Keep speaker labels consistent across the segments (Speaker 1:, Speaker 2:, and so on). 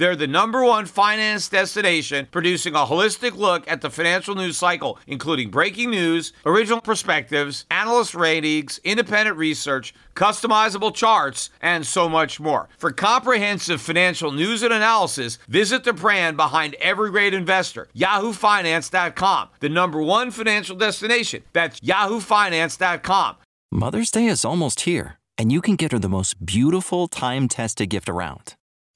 Speaker 1: They're the number one finance destination, producing a holistic look at the financial news cycle, including breaking news, original perspectives, analyst ratings, independent research, customizable charts, and so much more. For comprehensive financial news and analysis, visit the brand behind every great investor, yahoofinance.com, the number one financial destination. That's yahoofinance.com.
Speaker 2: Mother's Day is almost here, and you can get her the most beautiful time tested gift around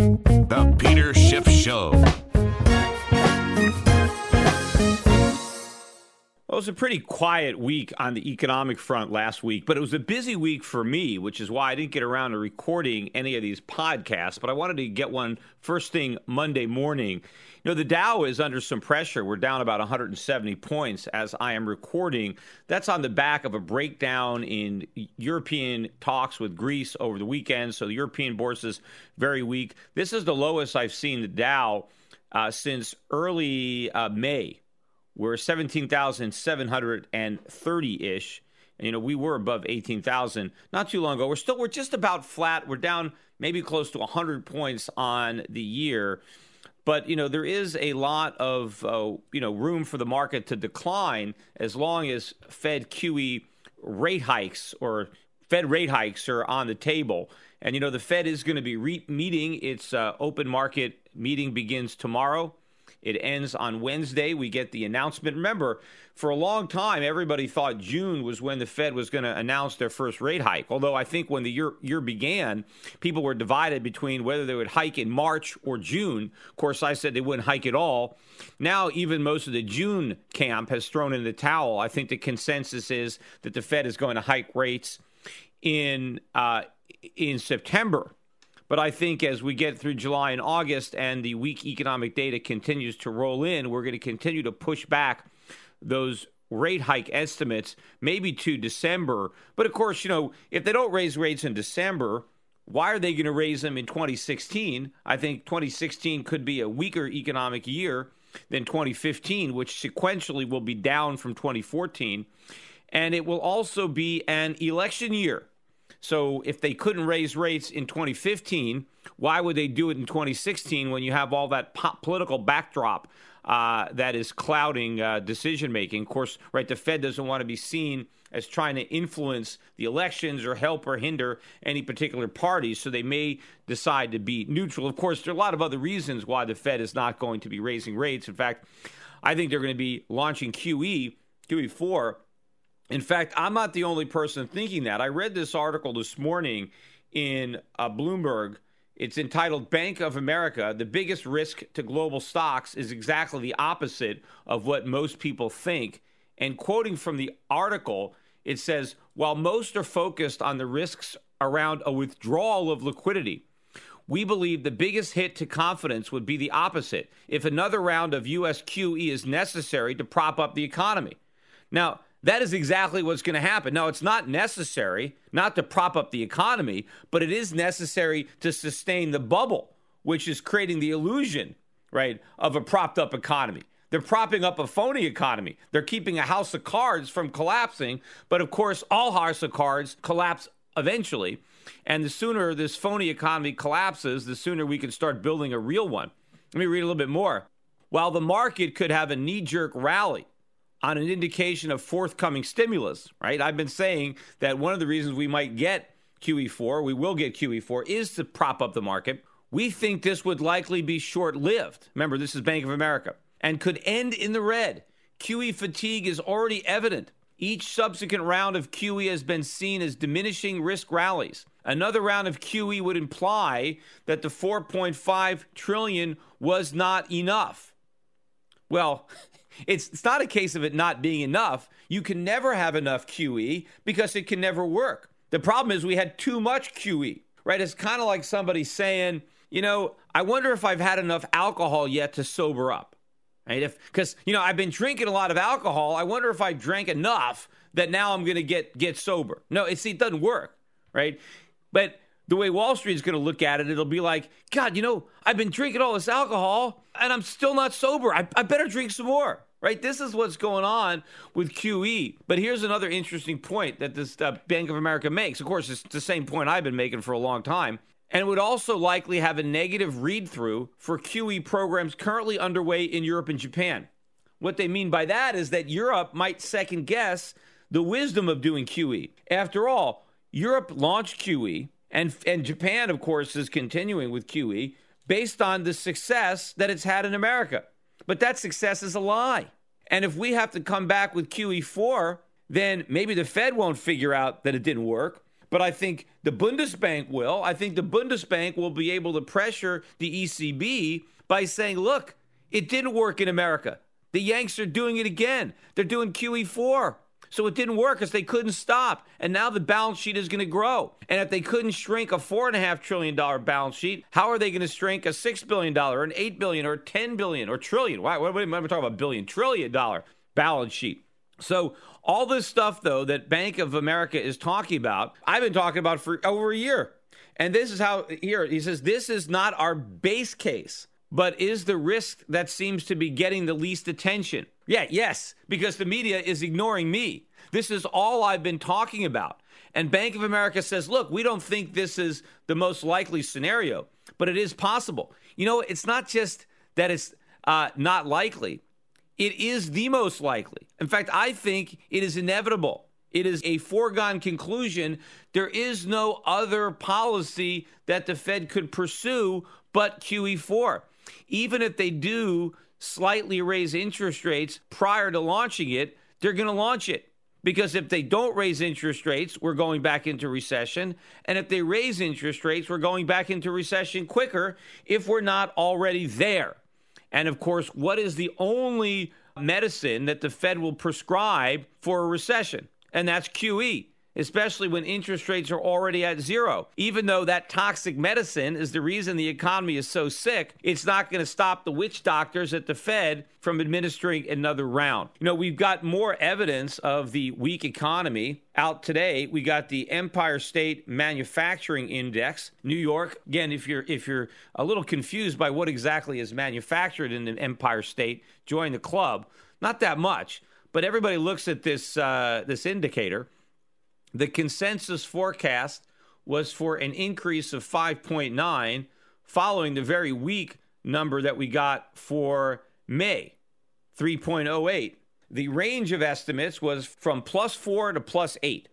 Speaker 3: The Peter Schiff Show.
Speaker 1: Well, it was a pretty quiet week on the economic front last week, but it was a busy week for me, which is why I didn't get around to recording any of these podcasts. But I wanted to get one first thing Monday morning. You know, the Dow is under some pressure. We're down about 170 points as I am recording. That's on the back of a breakdown in European talks with Greece over the weekend. So the European bourse very weak. This is the lowest I've seen the Dow uh, since early uh, May we're 17,730 ish. And, you know, we were above 18,000 not too long ago. We're still, we're just about flat. We're down maybe close to 100 points on the year. But, you know, there is a lot of, uh, you know, room for the market to decline as long as Fed QE rate hikes or Fed rate hikes are on the table. And, you know, the Fed is going to be re- meeting. Its uh, open market meeting begins tomorrow. It ends on Wednesday. We get the announcement. Remember, for a long time, everybody thought June was when the Fed was going to announce their first rate hike. Although I think when the year, year began, people were divided between whether they would hike in March or June. Of course, I said they wouldn't hike at all. Now, even most of the June camp has thrown in the towel. I think the consensus is that the Fed is going to hike rates in uh, in September. But I think as we get through July and August and the weak economic data continues to roll in, we're going to continue to push back those rate hike estimates maybe to December. But of course, you know, if they don't raise rates in December, why are they going to raise them in 2016? I think 2016 could be a weaker economic year than 2015, which sequentially will be down from 2014. And it will also be an election year. So if they couldn't raise rates in 2015, why would they do it in 2016 when you have all that po- political backdrop uh, that is clouding uh, decision making? Of course, right, the Fed doesn't want to be seen as trying to influence the elections or help or hinder any particular party, so they may decide to be neutral. Of course, there are a lot of other reasons why the Fed is not going to be raising rates. In fact, I think they're going to be launching QE, QE4 in fact, I'm not the only person thinking that. I read this article this morning in uh, Bloomberg. It's entitled Bank of America The Biggest Risk to Global Stocks is exactly the opposite of what most people think. And quoting from the article, it says While most are focused on the risks around a withdrawal of liquidity, we believe the biggest hit to confidence would be the opposite if another round of US QE is necessary to prop up the economy. Now, that is exactly what's going to happen. Now, it's not necessary not to prop up the economy, but it is necessary to sustain the bubble, which is creating the illusion, right, of a propped up economy. They're propping up a phony economy. They're keeping a house of cards from collapsing. But of course, all house of cards collapse eventually. And the sooner this phony economy collapses, the sooner we can start building a real one. Let me read a little bit more. While the market could have a knee jerk rally on an indication of forthcoming stimulus, right? I've been saying that one of the reasons we might get QE4, we will get QE4, is to prop up the market. We think this would likely be short lived. Remember, this is Bank of America and could end in the red. QE fatigue is already evident. Each subsequent round of QE has been seen as diminishing risk rallies. Another round of QE would imply that the 4.5 trillion was not enough. Well, it's, it's not a case of it not being enough. You can never have enough QE because it can never work. The problem is we had too much QE, right? It's kind of like somebody saying, you know, I wonder if I've had enough alcohol yet to sober up. Right? If because you know I've been drinking a lot of alcohol, I wonder if I drank enough that now I'm going to get get sober. No, it, it doesn't work, right? But the way Wall Street is going to look at it, it'll be like, God, you know, I've been drinking all this alcohol and I'm still not sober. I, I better drink some more, right? This is what's going on with QE. But here's another interesting point that this uh, Bank of America makes. Of course, it's the same point I've been making for a long time and it would also likely have a negative read through for QE programs currently underway in Europe and Japan. What they mean by that is that Europe might second guess the wisdom of doing QE. After all, Europe launched QE, and, and Japan, of course, is continuing with QE based on the success that it's had in America. But that success is a lie. And if we have to come back with QE4, then maybe the Fed won't figure out that it didn't work but I think the Bundesbank will. I think the Bundesbank will be able to pressure the ECB by saying, look, it didn't work in America. The Yanks are doing it again. They're doing QE4. So it didn't work because they couldn't stop. And now the balance sheet is going to grow. And if they couldn't shrink a $4.5 trillion balance sheet, how are they going to shrink a $6 billion or an 8 billion or 10 billion or trillion? Why, what, am I talking about? Billion, trillion dollar balance sheet. So all this stuff, though, that Bank of America is talking about, I've been talking about for over a year. And this is how, here, he says, this is not our base case, but is the risk that seems to be getting the least attention. Yeah, yes, because the media is ignoring me. This is all I've been talking about. And Bank of America says, look, we don't think this is the most likely scenario, but it is possible. You know, it's not just that it's uh, not likely, it is the most likely. In fact, I think it is inevitable. It is a foregone conclusion. There is no other policy that the Fed could pursue but QE4. Even if they do slightly raise interest rates prior to launching it, they're going to launch it. Because if they don't raise interest rates, we're going back into recession. And if they raise interest rates, we're going back into recession quicker if we're not already there. And of course, what is the only medicine that the Fed will prescribe for a recession? And that's QE especially when interest rates are already at zero. Even though that toxic medicine is the reason the economy is so sick, it's not going to stop the witch doctors at the Fed from administering another round. You know, we've got more evidence of the weak economy out today. We got the Empire State Manufacturing Index, New York. Again, if you're if you're a little confused by what exactly is manufactured in the Empire State, join the club. Not that much, but everybody looks at this uh, this indicator the consensus forecast was for an increase of 5.9 following the very weak number that we got for May, 3.08. The range of estimates was from plus 4 to plus 8.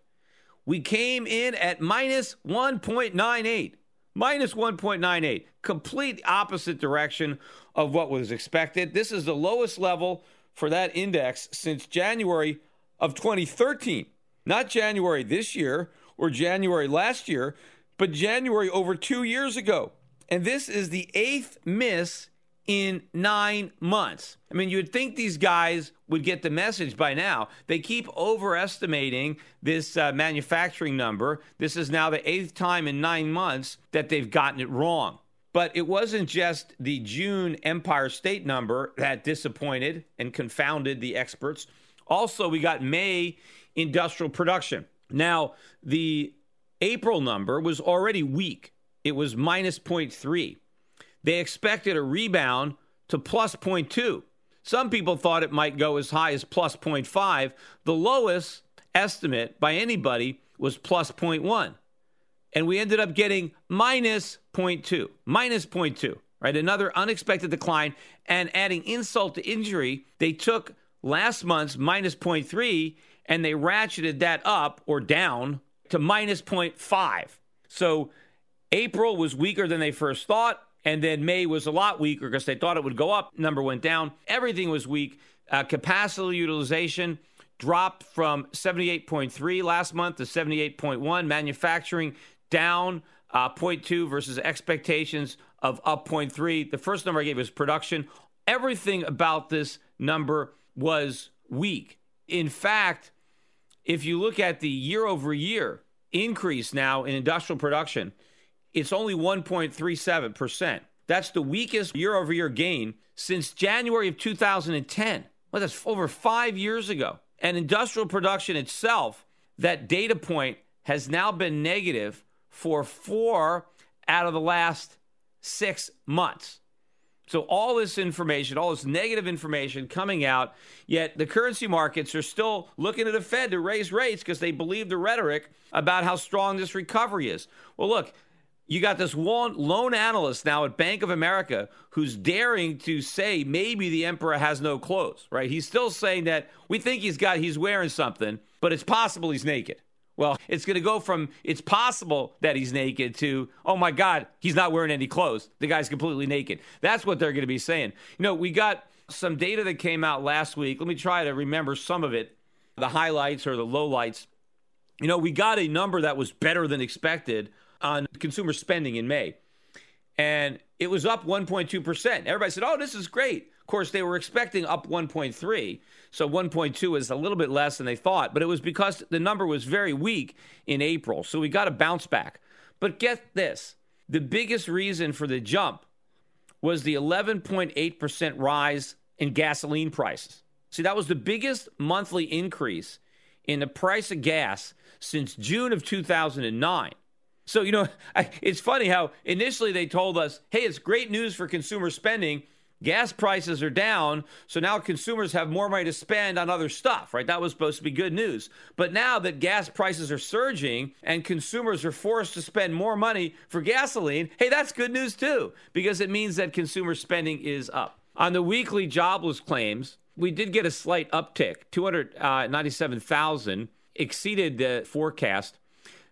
Speaker 1: We came in at minus 1.98. Minus 1.98. Complete opposite direction of what was expected. This is the lowest level for that index since January of 2013. Not January this year or January last year, but January over two years ago. And this is the eighth miss in nine months. I mean, you'd think these guys would get the message by now. They keep overestimating this uh, manufacturing number. This is now the eighth time in nine months that they've gotten it wrong. But it wasn't just the June Empire State number that disappointed and confounded the experts. Also, we got May industrial production. Now, the April number was already weak. It was minus 0.3. They expected a rebound to plus 0.2. Some people thought it might go as high as plus 0.5. The lowest estimate by anybody was plus 0.1. And we ended up getting minus 0.2, minus 0.2, right? Another unexpected decline. And adding insult to injury, they took last month's minus 0.3, and they ratcheted that up or down to minus 0.5. So April was weaker than they first thought. And then May was a lot weaker because they thought it would go up. Number went down. Everything was weak. Uh, capacity utilization dropped from 78.3 last month to 78.1. Manufacturing down uh, 0.2 versus expectations of up 0.3. The first number I gave was production. Everything about this number was weak. In fact, if you look at the year over year increase now in industrial production, it's only 1.37%. That's the weakest year over year gain since January of 2010. Well, that's over five years ago. And industrial production itself, that data point has now been negative for four out of the last six months. So, all this information, all this negative information coming out, yet the currency markets are still looking at the Fed to raise rates because they believe the rhetoric about how strong this recovery is. Well, look, you got this one lone analyst now at Bank of America who's daring to say maybe the emperor has no clothes, right? He's still saying that we think he's got, he's wearing something, but it's possible he's naked. Well, it's going to go from it's possible that he's naked to, oh my God, he's not wearing any clothes. The guy's completely naked. That's what they're going to be saying. You know, we got some data that came out last week. Let me try to remember some of it, the highlights or the lowlights. You know, we got a number that was better than expected on consumer spending in May. And it was up 1.2%. Everybody said, oh, this is great. Course, they were expecting up 1.3. So 1.2 is a little bit less than they thought, but it was because the number was very weak in April. So we got a bounce back. But get this the biggest reason for the jump was the 11.8% rise in gasoline prices. See, that was the biggest monthly increase in the price of gas since June of 2009. So, you know, it's funny how initially they told us, hey, it's great news for consumer spending. Gas prices are down, so now consumers have more money to spend on other stuff, right? That was supposed to be good news. But now that gas prices are surging and consumers are forced to spend more money for gasoline, hey, that's good news too, because it means that consumer spending is up. On the weekly jobless claims, we did get a slight uptick 297,000, uh, exceeded the forecast.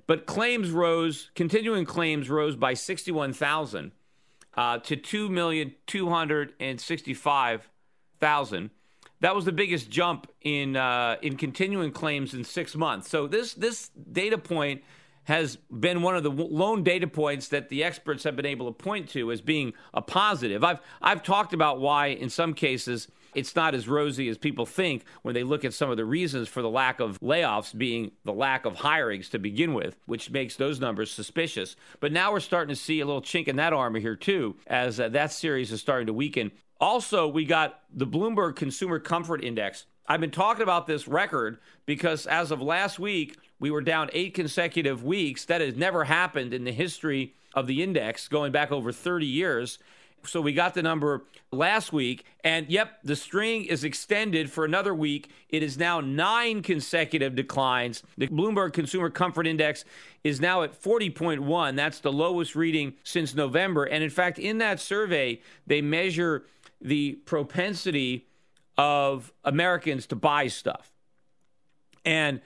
Speaker 1: But claims rose, continuing claims rose by 61,000 uh, to 2,265,000. That was the biggest jump in uh, in continuing claims in six months. So this this data point has been one of the lone data points that the experts have been able to point to as being a positive. I've I've talked about why in some cases it's not as rosy as people think when they look at some of the reasons for the lack of layoffs being the lack of hirings to begin with, which makes those numbers suspicious. But now we're starting to see a little chink in that armor here, too, as uh, that series is starting to weaken. Also, we got the Bloomberg Consumer Comfort Index. I've been talking about this record because as of last week, we were down eight consecutive weeks. That has never happened in the history of the index going back over 30 years. So we got the number last week. And yep, the string is extended for another week. It is now nine consecutive declines. The Bloomberg Consumer Comfort Index is now at 40.1. That's the lowest reading since November. And in fact, in that survey, they measure the propensity of Americans to buy stuff. And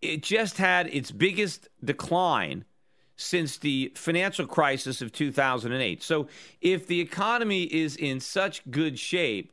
Speaker 1: it just had its biggest decline since the financial crisis of 2008. So, if the economy is in such good shape,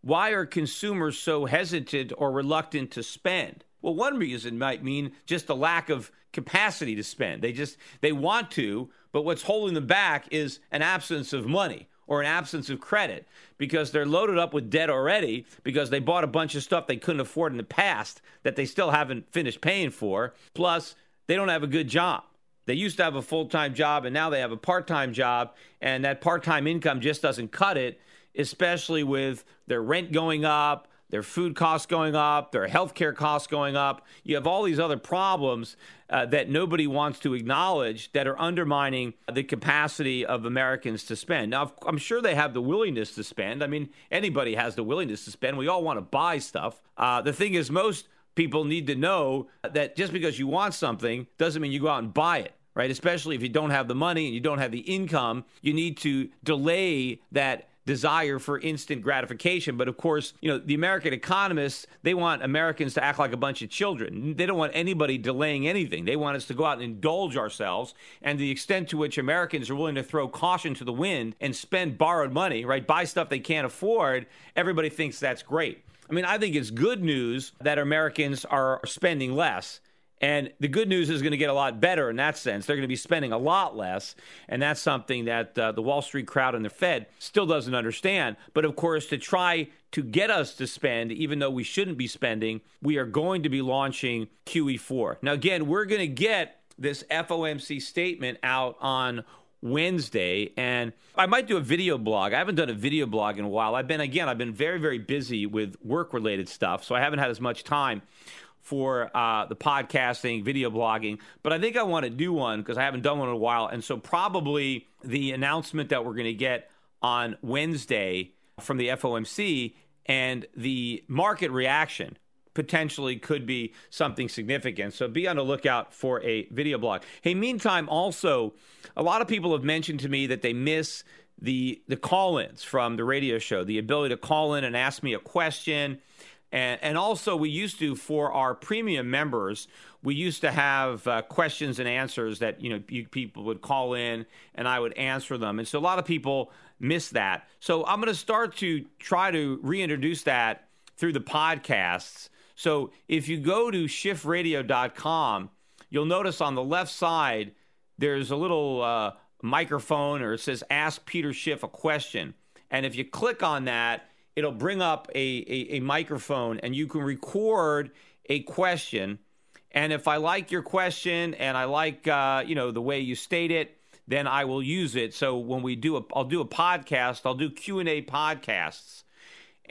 Speaker 1: why are consumers so hesitant or reluctant to spend? Well, one reason might mean just a lack of capacity to spend. They just they want to, but what's holding them back is an absence of money or an absence of credit because they're loaded up with debt already because they bought a bunch of stuff they couldn't afford in the past that they still haven't finished paying for. Plus, they don't have a good job. They used to have a full time job and now they have a part time job, and that part time income just doesn't cut it, especially with their rent going up, their food costs going up, their healthcare costs going up. You have all these other problems uh, that nobody wants to acknowledge that are undermining the capacity of Americans to spend. Now, I'm sure they have the willingness to spend. I mean, anybody has the willingness to spend. We all want to buy stuff. Uh, the thing is, most people need to know that just because you want something doesn't mean you go out and buy it right? Especially if you don't have the money and you don't have the income, you need to delay that desire for instant gratification. But of course, you know, the American economists, they want Americans to act like a bunch of children. They don't want anybody delaying anything. They want us to go out and indulge ourselves. And the extent to which Americans are willing to throw caution to the wind and spend borrowed money, right, buy stuff they can't afford, everybody thinks that's great. I mean, I think it's good news that Americans are spending less. And the good news is going to get a lot better in that sense. They're going to be spending a lot less. And that's something that uh, the Wall Street crowd and the Fed still doesn't understand. But of course, to try to get us to spend, even though we shouldn't be spending, we are going to be launching QE4. Now, again, we're going to get this FOMC statement out on Wednesday, and I might do a video blog. I haven't done a video blog in a while. I've been, again, I've been very, very busy with work related stuff, so I haven't had as much time for uh, the podcasting, video blogging, but I think I want to do one because I haven't done one in a while. And so, probably the announcement that we're going to get on Wednesday from the FOMC and the market reaction potentially could be something significant. So, be on the lookout for a video blog. Hey, meantime, also, a lot of people have mentioned to me that they miss the the call-ins from the radio show, the ability to call in and ask me a question and, and also, we used to, for our premium members, we used to have uh, questions and answers that you know you, people would call in and I would answer them. And so a lot of people miss that. So I'm going to start to try to reintroduce that through the podcasts. So if you go to schiffradio.com, you'll notice on the left side there's a little uh, microphone or it says Ask Peter Schiff a question. And if you click on that, it'll bring up a, a, a microphone and you can record a question. And if I like your question and I like uh, you know the way you state it, then I will use it. So when we do a, I'll do a podcast. I'll do Q and A podcasts,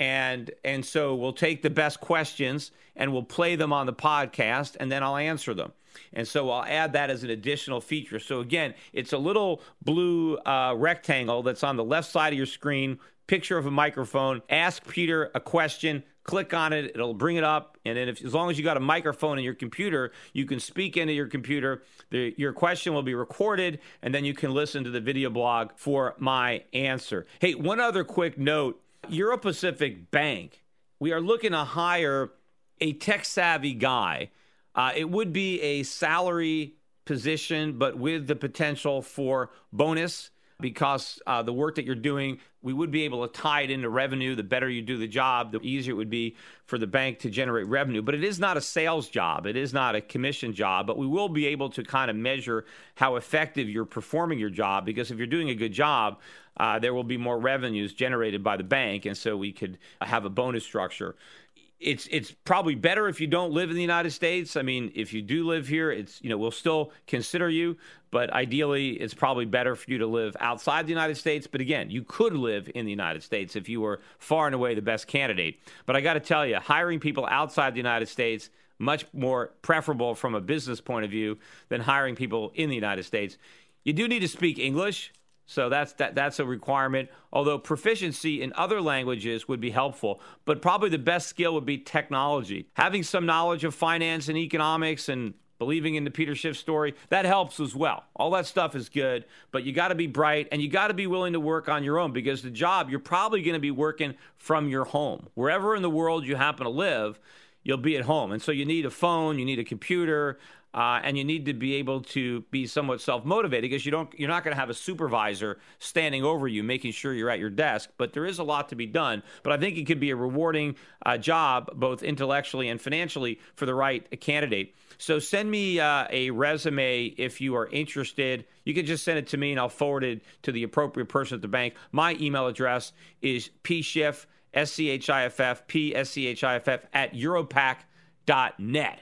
Speaker 1: and and so we'll take the best questions and we'll play them on the podcast, and then I'll answer them. And so I'll add that as an additional feature. So again, it's a little blue uh, rectangle that's on the left side of your screen picture of a microphone, ask Peter a question, click on it, it'll bring it up, and then if as long as you got a microphone in your computer, you can speak into your computer. The, your question will be recorded, and then you can listen to the video blog for my answer. Hey, one other quick note: Euro Pacific Bank, we are looking to hire a tech savvy guy. Uh, it would be a salary position, but with the potential for bonus because uh, the work that you're doing, we would be able to tie it into revenue. The better you do the job, the easier it would be for the bank to generate revenue. But it is not a sales job, it is not a commission job, but we will be able to kind of measure how effective you're performing your job because if you're doing a good job, uh, there will be more revenues generated by the bank, and so we could have a bonus structure it's it's probably better if you don't live in the United States. I mean, if you do live here, it's you know we'll still consider you, but ideally it's probably better for you to live outside the United States. But again, you could live in the United States if you were far and away the best candidate. But I got to tell you, hiring people outside the United States much more preferable from a business point of view than hiring people in the United States. You do need to speak English. So that's that, that's a requirement. Although proficiency in other languages would be helpful, but probably the best skill would be technology. Having some knowledge of finance and economics and believing in the Peter Schiff story, that helps as well. All that stuff is good, but you got to be bright and you got to be willing to work on your own because the job you're probably going to be working from your home. Wherever in the world you happen to live, you'll be at home. And so you need a phone, you need a computer, uh, and you need to be able to be somewhat self-motivated because you don't you're not going to have a supervisor standing over you making sure you're at your desk but there is a lot to be done. But i think it could be a rewarding uh, job both intellectually and financially for the right candidate. So send me uh, a resume if you are interested. You can just send it to me and i'll forward it to the appropriate person at the bank. My email address is pschiff s-c-h-i-f-f p-s-c-h-i-f-f at europac.net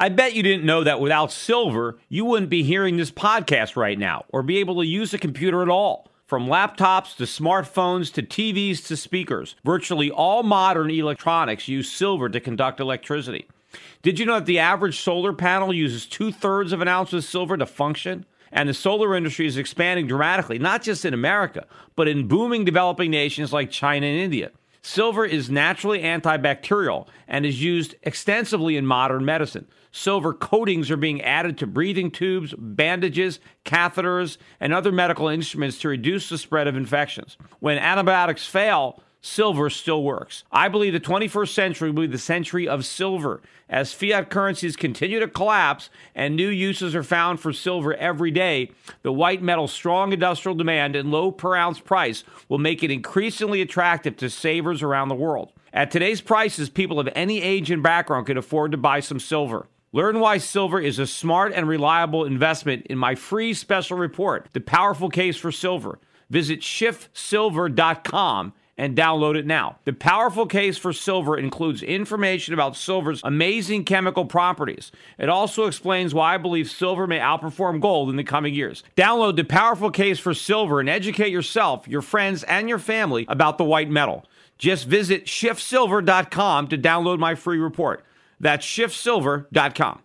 Speaker 1: I bet you didn't know that without silver, you wouldn't be hearing this podcast right now or be able to use a computer at all. From laptops to smartphones to TVs to speakers, virtually all modern electronics use silver to conduct electricity. Did you know that the average solar panel uses two thirds of an ounce of silver to function? And the solar industry is expanding dramatically, not just in America, but in booming developing nations like China and India. Silver is naturally antibacterial and is used extensively in modern medicine. Silver coatings are being added to breathing tubes, bandages, catheters, and other medical instruments to reduce the spread of infections. When antibiotics fail, silver still works. I believe the 21st century will be the century of silver. As fiat currencies continue to collapse and new uses are found for silver every day, the white metal's strong industrial demand and low per ounce price will make it increasingly attractive to savers around the world. At today's prices, people of any age and background can afford to buy some silver. Learn why silver is a smart and reliable investment in my free special report, The Powerful Case for Silver. Visit schiffsilver.com and download it now. The powerful case for silver includes information about silver's amazing chemical properties. It also explains why I believe silver may outperform gold in the coming years. Download the powerful case for silver and educate yourself, your friends, and your family about the white metal. Just visit schiffsilver.com to download my free report. That's schiffsilver.com.